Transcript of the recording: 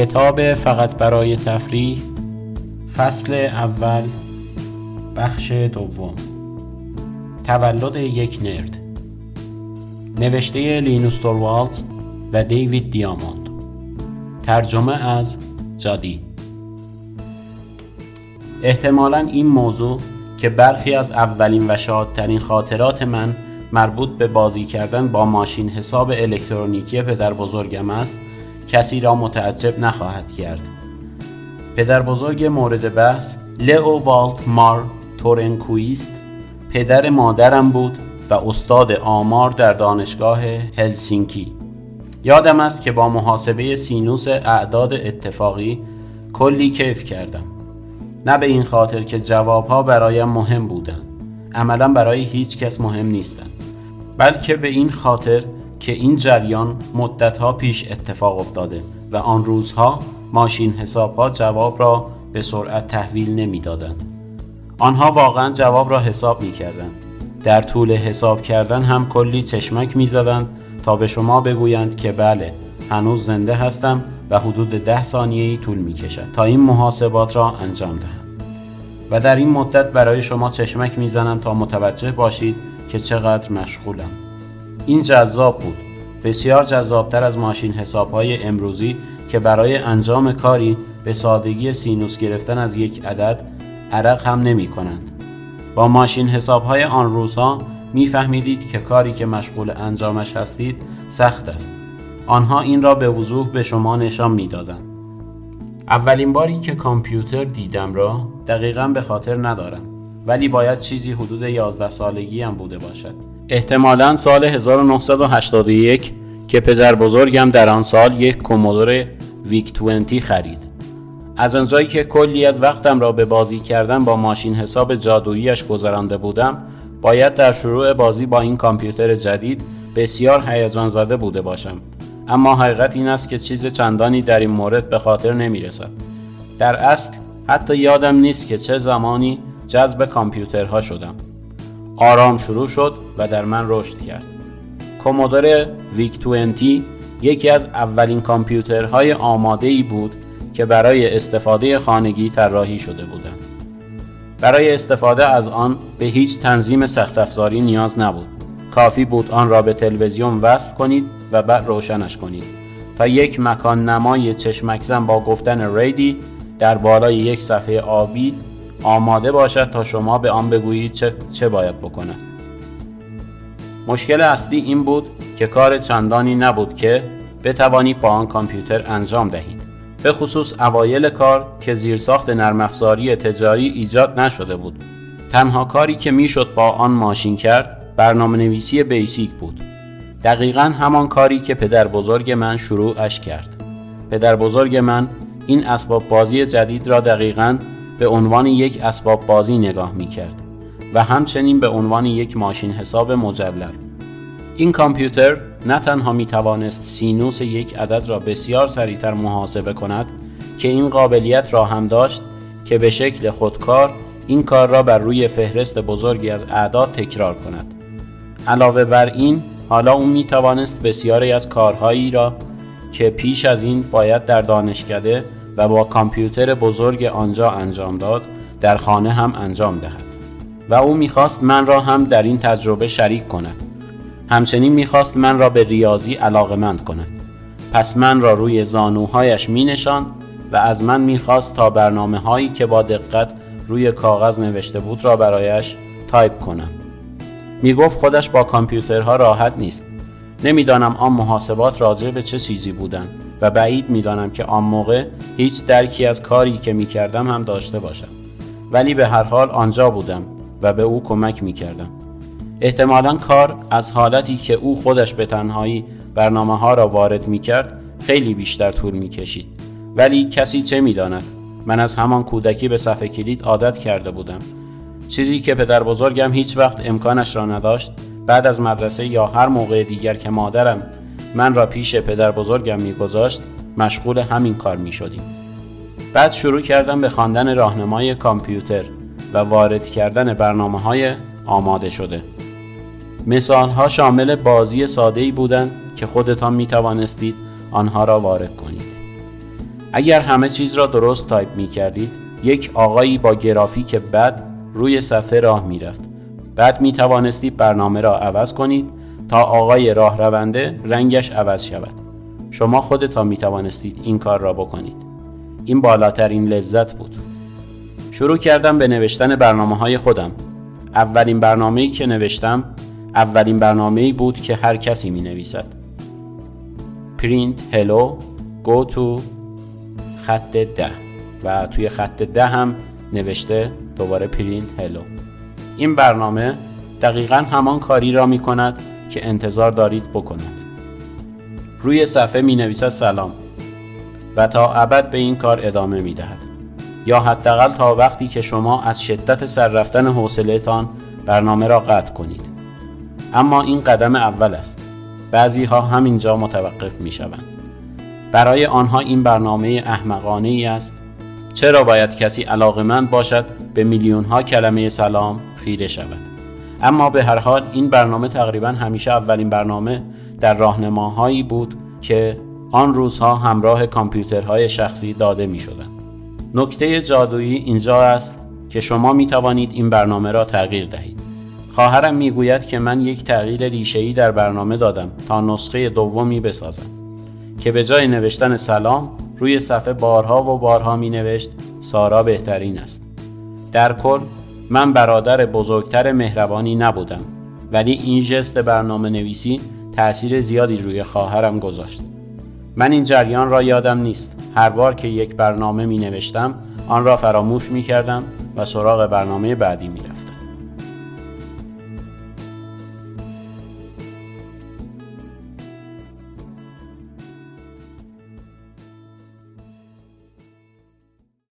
کتاب فقط برای تفریح فصل اول بخش دوم. تولد یک نرد. نوشته لینوس توروالز و دیوید دیاموند. ترجمه از جادی. احتمالا این موضوع که برخی از اولین و شادترین خاطرات من مربوط به بازی کردن با ماشین حساب الکترونیکی پدر بزرگم است کسی را متعجب نخواهد کرد. پدر بزرگ مورد بحث لئو والت مار تورنکویست پدر مادرم بود و استاد آمار در دانشگاه هلسینکی. یادم است که با محاسبه سینوس اعداد اتفاقی کلی کیف کردم. نه به این خاطر که جوابها برایم مهم بودند. عملا برای هیچ کس مهم نیستند. بلکه به این خاطر که این جریان مدتها پیش اتفاق افتاده و آن روزها ماشین حسابها جواب را به سرعت تحویل نمی‌دادند. آنها واقعا جواب را حساب می کردند. در طول حساب کردن هم کلی چشمک می زدند تا به شما بگویند که بله هنوز زنده هستم و حدود ده ثانیه طول می کشد تا این محاسبات را انجام دهم. و در این مدت برای شما چشمک می‌زنم تا متوجه باشید که چقدر مشغولم. این جذاب بود بسیار جذابتر از ماشین حسابهای امروزی که برای انجام کاری به سادگی سینوس گرفتن از یک عدد عرق هم نمی کنند. با ماشین حسابهای آن روزها میفهمیدید که کاری که مشغول انجامش هستید سخت است. آنها این را به وضوح به شما نشان می‌دادند. اولین باری که کامپیوتر دیدم را دقیقا به خاطر ندارم ولی باید چیزی حدود 11 سالگی هم بوده باشد. احتمالا سال 1981 که پدر بزرگم در آن سال یک کومودور ویک 20 خرید. از آنجایی که کلی از وقتم را به بازی کردن با ماشین حساب جادوییش گذرانده بودم، باید در شروع بازی با این کامپیوتر جدید بسیار هیجان زده بوده باشم. اما حقیقت این است که چیز چندانی در این مورد به خاطر نمی رسد. در اصل حتی یادم نیست که چه زمانی جذب کامپیوترها شدم. آرام شروع شد و در من رشد کرد. کومودور ویک 20 یکی از اولین کامپیوترهای آماده ای بود که برای استفاده خانگی طراحی شده بودند. برای استفاده از آن به هیچ تنظیم سخت افزاری نیاز نبود. کافی بود آن را به تلویزیون وصل کنید و بعد روشنش کنید تا یک مکان نمای چشمکزن با گفتن ریدی در بالای یک صفحه آبی آماده باشد تا شما به آن بگویید چه, چه باید بکند. مشکل اصلی این بود که کار چندانی نبود که بتوانید با آن کامپیوتر انجام دهید. به خصوص اوایل کار که زیرساخت نرم افزاری تجاری ایجاد نشده بود. تنها کاری که می‌شد با آن ماشین کرد برنامه نویسی بیسیک بود. دقیقا همان کاری که پدر بزرگ من شروعش کرد. پدر بزرگ من این اسباب بازی جدید را دقیقا به عنوان یک اسباب بازی نگاه می کرد و همچنین به عنوان یک ماشین حساب مجلل. این کامپیوتر نه تنها می توانست سینوس یک عدد را بسیار سریعتر محاسبه کند که این قابلیت را هم داشت که به شکل خودکار این کار را بر روی فهرست بزرگی از اعداد تکرار کند. علاوه بر این حالا او می توانست بسیاری از کارهایی را که پیش از این باید در دانشکده و با کامپیوتر بزرگ آنجا انجام داد در خانه هم انجام دهد. و او می‌خواست من را هم در این تجربه شریک کند. همچنین می‌خواست من را به ریاضی علاقمند کند. پس من را روی زانوهایش می نشاند و از من می‌خواست تا برنامه هایی که با دقت روی کاغذ نوشته بود را برایش تایپ کنم می گفت خودش با کامپیوترها راحت نیست. نمی‌دانم آن محاسبات راجع به چه چیزی بودند و بعید می‌دانم که آن موقع هیچ درکی از کاری که می کردم هم داشته باشم. ولی به هر حال آنجا بودم و به او کمک می کردم احتمالا کار از حالتی که او خودش به تنهایی برنامه ها را وارد می کرد خیلی بیشتر طول می کشید ولی کسی چه می داند؟ من از همان کودکی به صفحه کلید عادت کرده بودم. چیزی که پدر بزرگم هیچ وقت امکانش را نداشت بعد از مدرسه یا هر موقع دیگر که مادرم من را پیش پدر بزرگم میگذاشت مشغول همین کار می شدیم. بعد شروع کردم به خواندن راهنمای کامپیوتر و وارد کردن برنامه های آماده شده. مثال ها شامل بازی ساده ای بودند که خودتان می توانستید آنها را وارد کنید. اگر همه چیز را درست تایپ می کردید یک آقایی با گرافیک بد روی صفحه راه می رفت بعد می توانستید برنامه را عوض کنید تا آقای راه رونده رنگش عوض شود. شما خودتان می توانستید این کار را بکنید. این بالاترین لذت بود. شروع کردم به نوشتن برنامه های خودم. اولین برنامه که نوشتم اولین برنامه بود که هر کسی می نویسد print hello go to خط ده. و توی خط ده هم نوشته دوباره print hello این برنامه دقیقا همان کاری را می کند که انتظار دارید بکند روی صفحه می نویسد سلام و تا ابد به این کار ادامه می دهد یا حداقل تا وقتی که شما از شدت سر رفتن حوصلهتان برنامه را قطع کنید. اما این قدم اول است. بعضی ها همینجا متوقف می شوند برای آنها این برنامه احمقانه ای است. چرا باید کسی علاقمند باشد به میلیون ها کلمه سلام خیره شود اما به هر حال این برنامه تقریبا همیشه اولین برنامه در راهنماهایی بود که آن روزها همراه کامپیوترهای شخصی داده می شدن. نکته جادویی اینجا است که شما می توانید این برنامه را تغییر دهید. خواهرم می گوید که من یک تغییر ریشه‌ای در برنامه دادم تا نسخه دومی بسازم که به جای نوشتن سلام روی صفحه بارها و بارها می نوشت سارا بهترین است. در کل من برادر بزرگتر مهربانی نبودم ولی این جست برنامه نویسی تأثیر زیادی روی خواهرم گذاشت. من این جریان را یادم نیست. هر بار که یک برنامه می نوشتم آن را فراموش می کردم و سراغ برنامه بعدی می